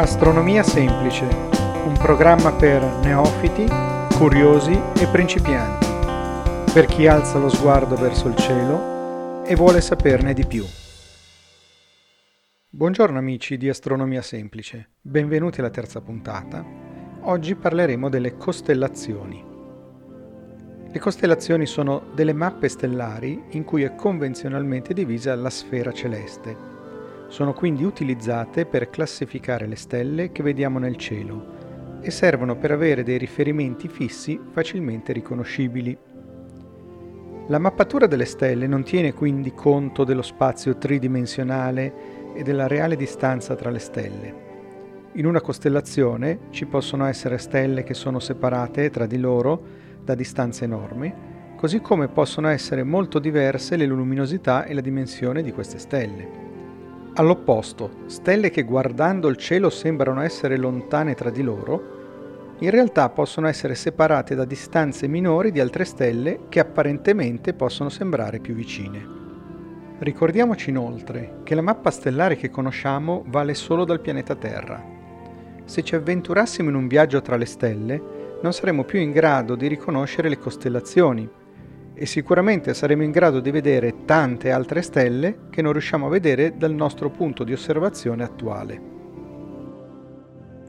Astronomia semplice, un programma per neofiti, curiosi e principianti, per chi alza lo sguardo verso il cielo e vuole saperne di più. Buongiorno amici di Astronomia semplice, benvenuti alla terza puntata. Oggi parleremo delle costellazioni. Le costellazioni sono delle mappe stellari in cui è convenzionalmente divisa la sfera celeste sono quindi utilizzate per classificare le stelle che vediamo nel cielo e servono per avere dei riferimenti fissi facilmente riconoscibili. La mappatura delle stelle non tiene quindi conto dello spazio tridimensionale e della reale distanza tra le stelle. In una costellazione ci possono essere stelle che sono separate tra di loro da distanze enormi, così come possono essere molto diverse le luminosità e la dimensione di queste stelle. All'opposto, stelle che guardando il cielo sembrano essere lontane tra di loro, in realtà possono essere separate da distanze minori di altre stelle che apparentemente possono sembrare più vicine. Ricordiamoci inoltre che la mappa stellare che conosciamo vale solo dal pianeta Terra. Se ci avventurassimo in un viaggio tra le stelle, non saremmo più in grado di riconoscere le costellazioni, e sicuramente saremo in grado di vedere tante altre stelle che non riusciamo a vedere dal nostro punto di osservazione attuale.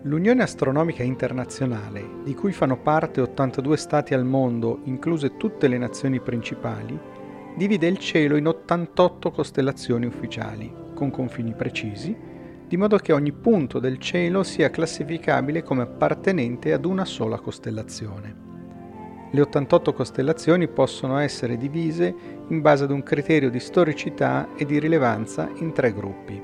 L'Unione Astronomica Internazionale, di cui fanno parte 82 stati al mondo, incluse tutte le nazioni principali, divide il cielo in 88 costellazioni ufficiali, con confini precisi, di modo che ogni punto del cielo sia classificabile come appartenente ad una sola costellazione. Le 88 costellazioni possono essere divise in base ad un criterio di storicità e di rilevanza in tre gruppi.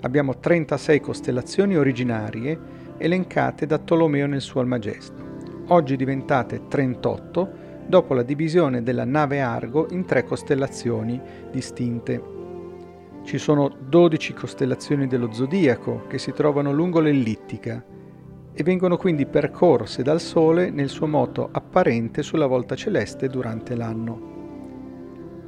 Abbiamo 36 costellazioni originarie elencate da Tolomeo nel suo Almagesto, oggi diventate 38 dopo la divisione della nave Argo in tre costellazioni distinte. Ci sono 12 costellazioni dello zodiaco che si trovano lungo l'ellittica, e vengono quindi percorse dal Sole nel suo moto apparente sulla volta celeste durante l'anno.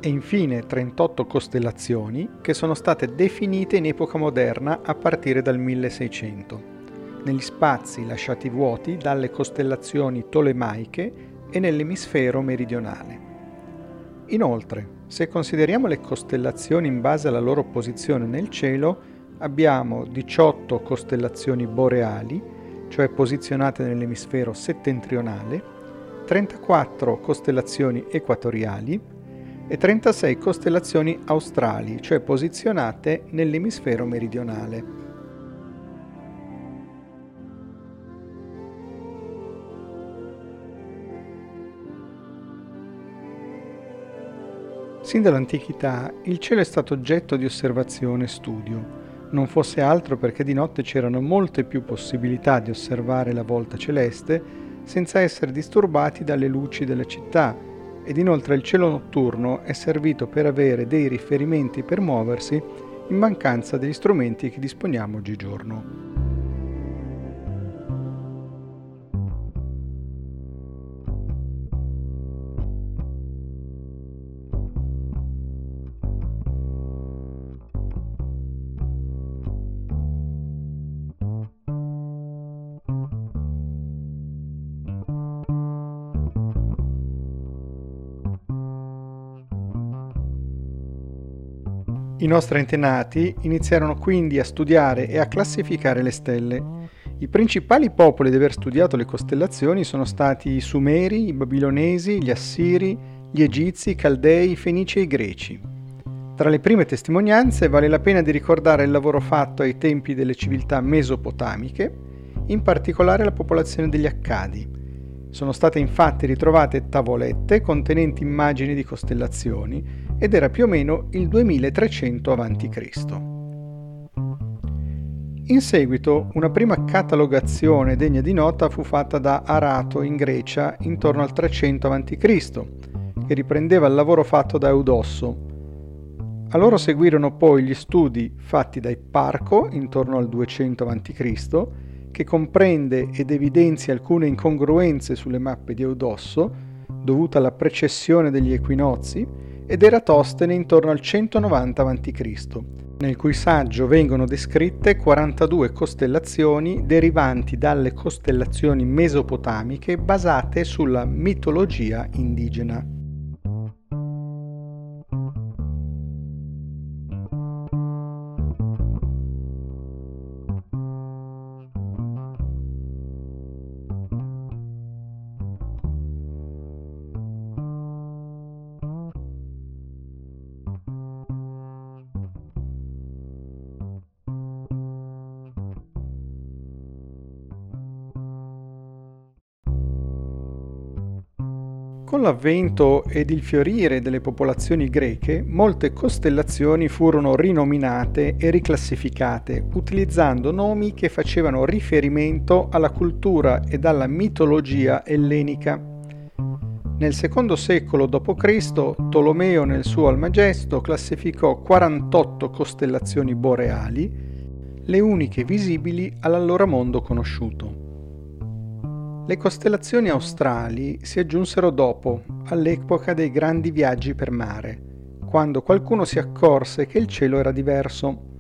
E infine 38 costellazioni che sono state definite in epoca moderna a partire dal 1600, negli spazi lasciati vuoti dalle costellazioni tolemaiche e nell'emisfero meridionale. Inoltre, se consideriamo le costellazioni in base alla loro posizione nel cielo, abbiamo 18 costellazioni boreali, cioè posizionate nell'emisfero settentrionale, 34 costellazioni equatoriali e 36 costellazioni australi, cioè posizionate nell'emisfero meridionale. Sin dall'antichità il cielo è stato oggetto di osservazione e studio non fosse altro perché di notte c'erano molte più possibilità di osservare la volta celeste senza essere disturbati dalle luci della città ed inoltre il cielo notturno è servito per avere dei riferimenti per muoversi in mancanza degli strumenti che disponiamo oggigiorno. I nostri antenati iniziarono quindi a studiare e a classificare le stelle. I principali popoli ad aver studiato le costellazioni sono stati i Sumeri, i Babilonesi, gli Assiri, gli Egizi, i Caldei, i Fenici e i Greci. Tra le prime testimonianze vale la pena di ricordare il lavoro fatto ai tempi delle civiltà mesopotamiche, in particolare la popolazione degli Accadi. Sono state infatti ritrovate tavolette contenenti immagini di costellazioni ed era più o meno il 2300 a.C. In seguito, una prima catalogazione degna di nota fu fatta da Arato in Grecia intorno al 300 a.C., che riprendeva il lavoro fatto da Eudosso. A loro seguirono poi gli studi fatti da Ipparco intorno al 200 a.C., che comprende ed evidenzia alcune incongruenze sulle mappe di Eudosso, dovute alla precessione degli equinozi, ed Eratostene intorno al 190 a.C., nel cui saggio vengono descritte 42 costellazioni derivanti dalle costellazioni mesopotamiche basate sulla mitologia indigena. Con l'avvento ed il fiorire delle popolazioni greche, molte costellazioni furono rinominate e riclassificate, utilizzando nomi che facevano riferimento alla cultura ed alla mitologia ellenica. Nel secondo secolo d.C., Tolomeo nel suo Almagesto classificò 48 costellazioni boreali, le uniche visibili all'allora mondo conosciuto. Le costellazioni australi si aggiunsero dopo, all'epoca dei grandi viaggi per mare, quando qualcuno si accorse che il cielo era diverso.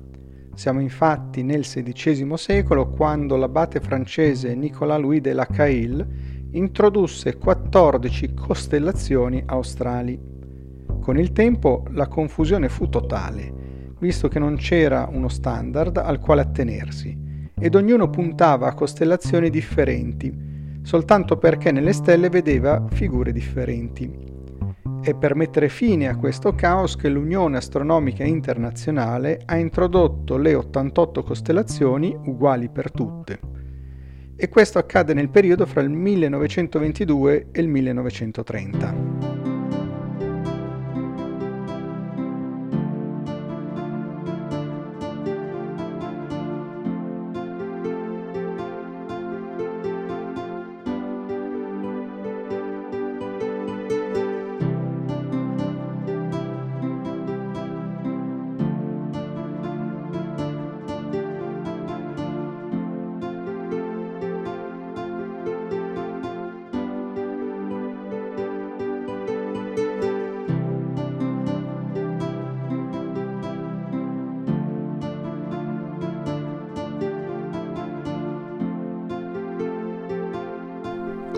Siamo infatti nel XVI secolo quando l'abate francese Nicolas Louis de la Caille introdusse 14 costellazioni australi. Con il tempo la confusione fu totale, visto che non c'era uno standard al quale attenersi, ed ognuno puntava a costellazioni differenti, soltanto perché nelle stelle vedeva figure differenti. È per mettere fine a questo caos che l'Unione Astronomica Internazionale ha introdotto le 88 costellazioni uguali per tutte. E questo accade nel periodo fra il 1922 e il 1930.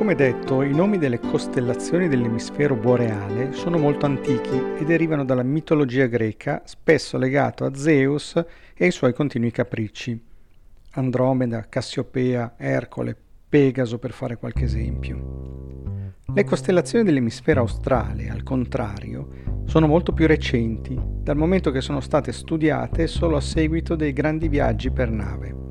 Come detto, i nomi delle costellazioni dell'emisfero boreale sono molto antichi e derivano dalla mitologia greca, spesso legato a Zeus e ai suoi continui capricci. Andromeda, Cassiopea, Ercole, Pegaso per fare qualche esempio. Le costellazioni dell'emisfero australe, al contrario, sono molto più recenti, dal momento che sono state studiate solo a seguito dei grandi viaggi per nave.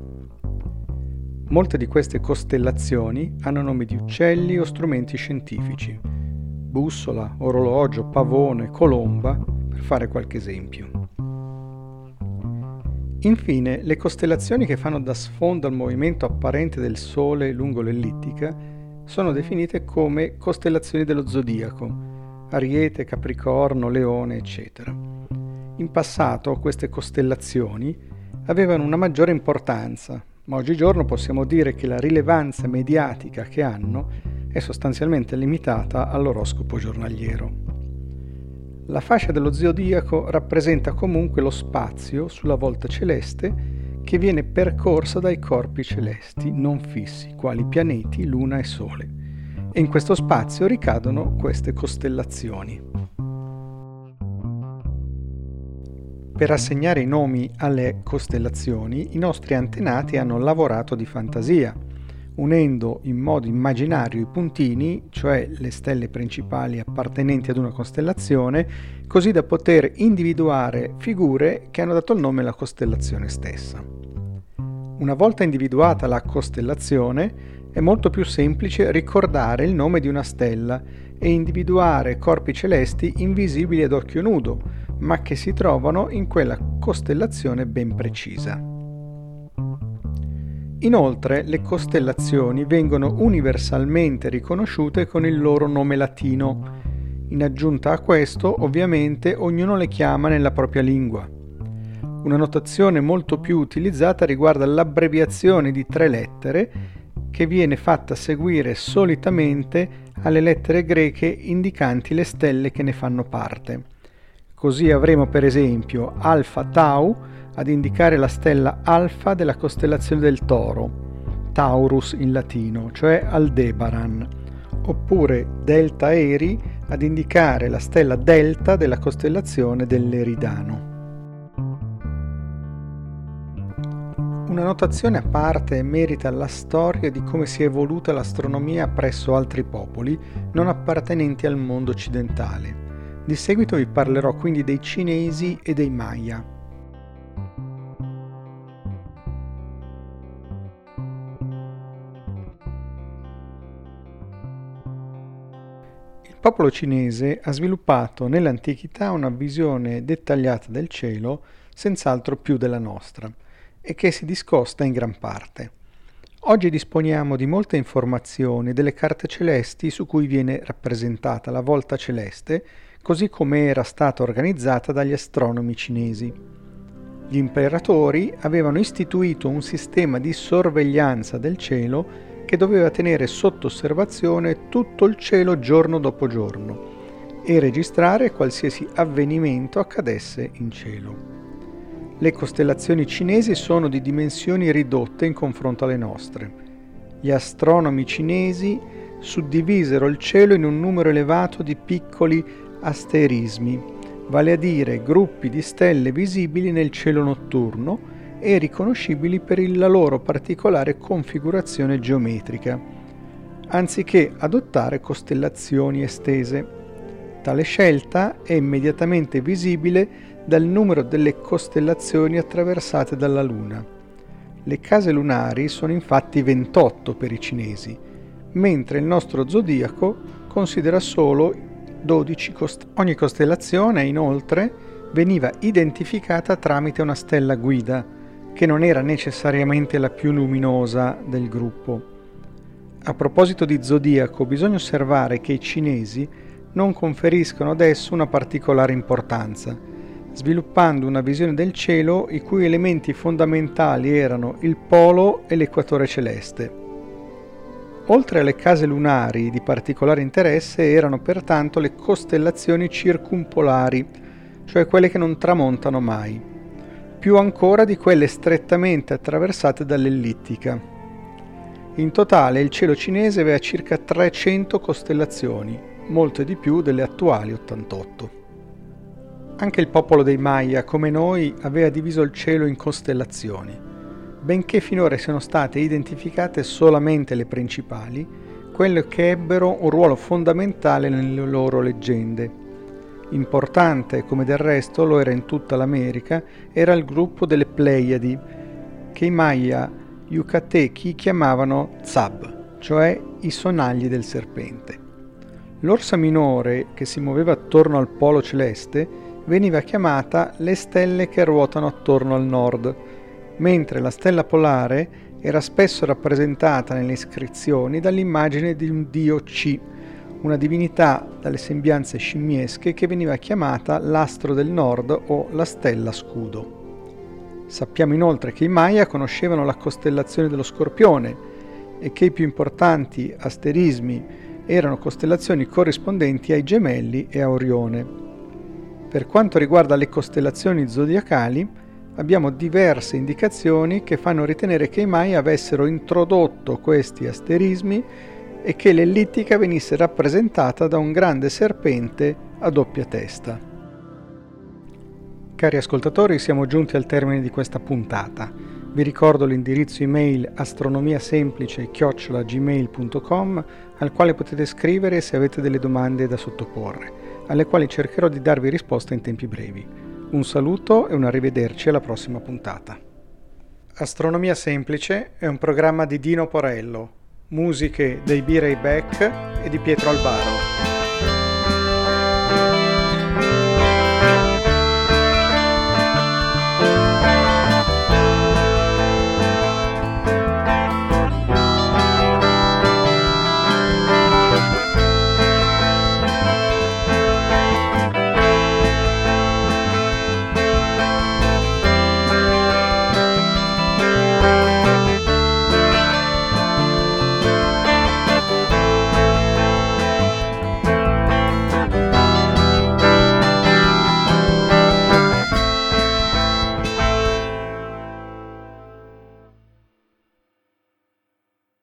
Molte di queste costellazioni hanno nomi di uccelli o strumenti scientifici. Bussola, orologio, pavone, colomba, per fare qualche esempio. Infine, le costellazioni che fanno da sfondo al movimento apparente del Sole lungo l'ellittica sono definite come costellazioni dello zodiaco, Ariete, Capricorno, Leone, eccetera. In passato queste costellazioni avevano una maggiore importanza, ma oggigiorno possiamo dire che la rilevanza mediatica che hanno è sostanzialmente limitata all'oroscopo giornaliero. La fascia dello zodiaco rappresenta comunque lo spazio sulla volta celeste che viene percorsa dai corpi celesti non fissi, quali pianeti, luna e sole. E in questo spazio ricadono queste costellazioni. Per assegnare i nomi alle costellazioni, i nostri antenati hanno lavorato di fantasia, unendo in modo immaginario i puntini, cioè le stelle principali appartenenti ad una costellazione, così da poter individuare figure che hanno dato il nome alla costellazione stessa. Una volta individuata la costellazione, è molto più semplice ricordare il nome di una stella e individuare corpi celesti invisibili ad occhio nudo, ma che si trovano in quella costellazione ben precisa. Inoltre le costellazioni vengono universalmente riconosciute con il loro nome latino. In aggiunta a questo, ovviamente, ognuno le chiama nella propria lingua. Una notazione molto più utilizzata riguarda l'abbreviazione di tre lettere che viene fatta seguire solitamente alle lettere greche indicanti le stelle che ne fanno parte. Così avremo per esempio Alpha Tau ad indicare la stella alfa della costellazione del Toro, Taurus in latino, cioè Aldebaran, oppure Delta Eri ad indicare la stella delta della costellazione dell'Eridano. Una notazione a parte merita la storia di come si è evoluta l'astronomia presso altri popoli non appartenenti al mondo occidentale. Di seguito vi parlerò quindi dei cinesi e dei Maya. Il popolo cinese ha sviluppato nell'antichità una visione dettagliata del cielo, senz'altro più della nostra e che si discosta in gran parte. Oggi disponiamo di molte informazioni delle carte celesti su cui viene rappresentata la volta celeste, così come era stata organizzata dagli astronomi cinesi. Gli imperatori avevano istituito un sistema di sorveglianza del cielo che doveva tenere sotto osservazione tutto il cielo giorno dopo giorno e registrare qualsiasi avvenimento accadesse in cielo. Le costellazioni cinesi sono di dimensioni ridotte in confronto alle nostre. Gli astronomi cinesi suddivisero il cielo in un numero elevato di piccoli asterismi, vale a dire gruppi di stelle visibili nel cielo notturno e riconoscibili per la loro particolare configurazione geometrica, anziché adottare costellazioni estese. Tale scelta è immediatamente visibile dal numero delle costellazioni attraversate dalla Luna. Le case lunari sono infatti 28 per i cinesi, mentre il nostro zodiaco considera solo 12 costellazioni. Ogni costellazione, inoltre, veniva identificata tramite una stella guida, che non era necessariamente la più luminosa del gruppo. A proposito di zodiaco, bisogna osservare che i cinesi non conferiscono adesso una particolare importanza, sviluppando una visione del cielo i cui elementi fondamentali erano il polo e l'equatore celeste. Oltre alle case lunari di particolare interesse erano pertanto le costellazioni circumpolari, cioè quelle che non tramontano mai, più ancora di quelle strettamente attraversate dall'ellittica. In totale il cielo cinese aveva circa 300 costellazioni, molte di più delle attuali 88. Anche il popolo dei Maya, come noi, aveva diviso il cielo in costellazioni. Benché finora siano state identificate solamente le principali, quelle che ebbero un ruolo fondamentale nelle loro leggende. Importante, come del resto lo era in tutta l'America, era il gruppo delle Pleiadi, che i Maya yucatechi chiamavano Zab, cioè i sonagli del serpente. L'orsa minore, che si muoveva attorno al polo celeste, veniva chiamata le stelle che ruotano attorno al nord, mentre la stella polare era spesso rappresentata nelle iscrizioni dall'immagine di un dio C, una divinità dalle sembianze scimmiesche che veniva chiamata l'astro del nord o la stella scudo. Sappiamo inoltre che i Maya conoscevano la costellazione dello Scorpione e che i più importanti asterismi erano costellazioni corrispondenti ai gemelli e a Orione. Per quanto riguarda le costellazioni zodiacali, abbiamo diverse indicazioni che fanno ritenere che i Mai avessero introdotto questi asterismi e che l'ellittica venisse rappresentata da un grande serpente a doppia testa. Cari ascoltatori, siamo giunti al termine di questa puntata. Vi ricordo l'indirizzo email astronomiasemplice-gmail.com al quale potete scrivere se avete delle domande da sottoporre alle quali cercherò di darvi risposta in tempi brevi. Un saluto e un arrivederci alla prossima puntata. Astronomia Semplice è un programma di Dino Porello, musiche dei B-Ray Beck e di Pietro Albaro.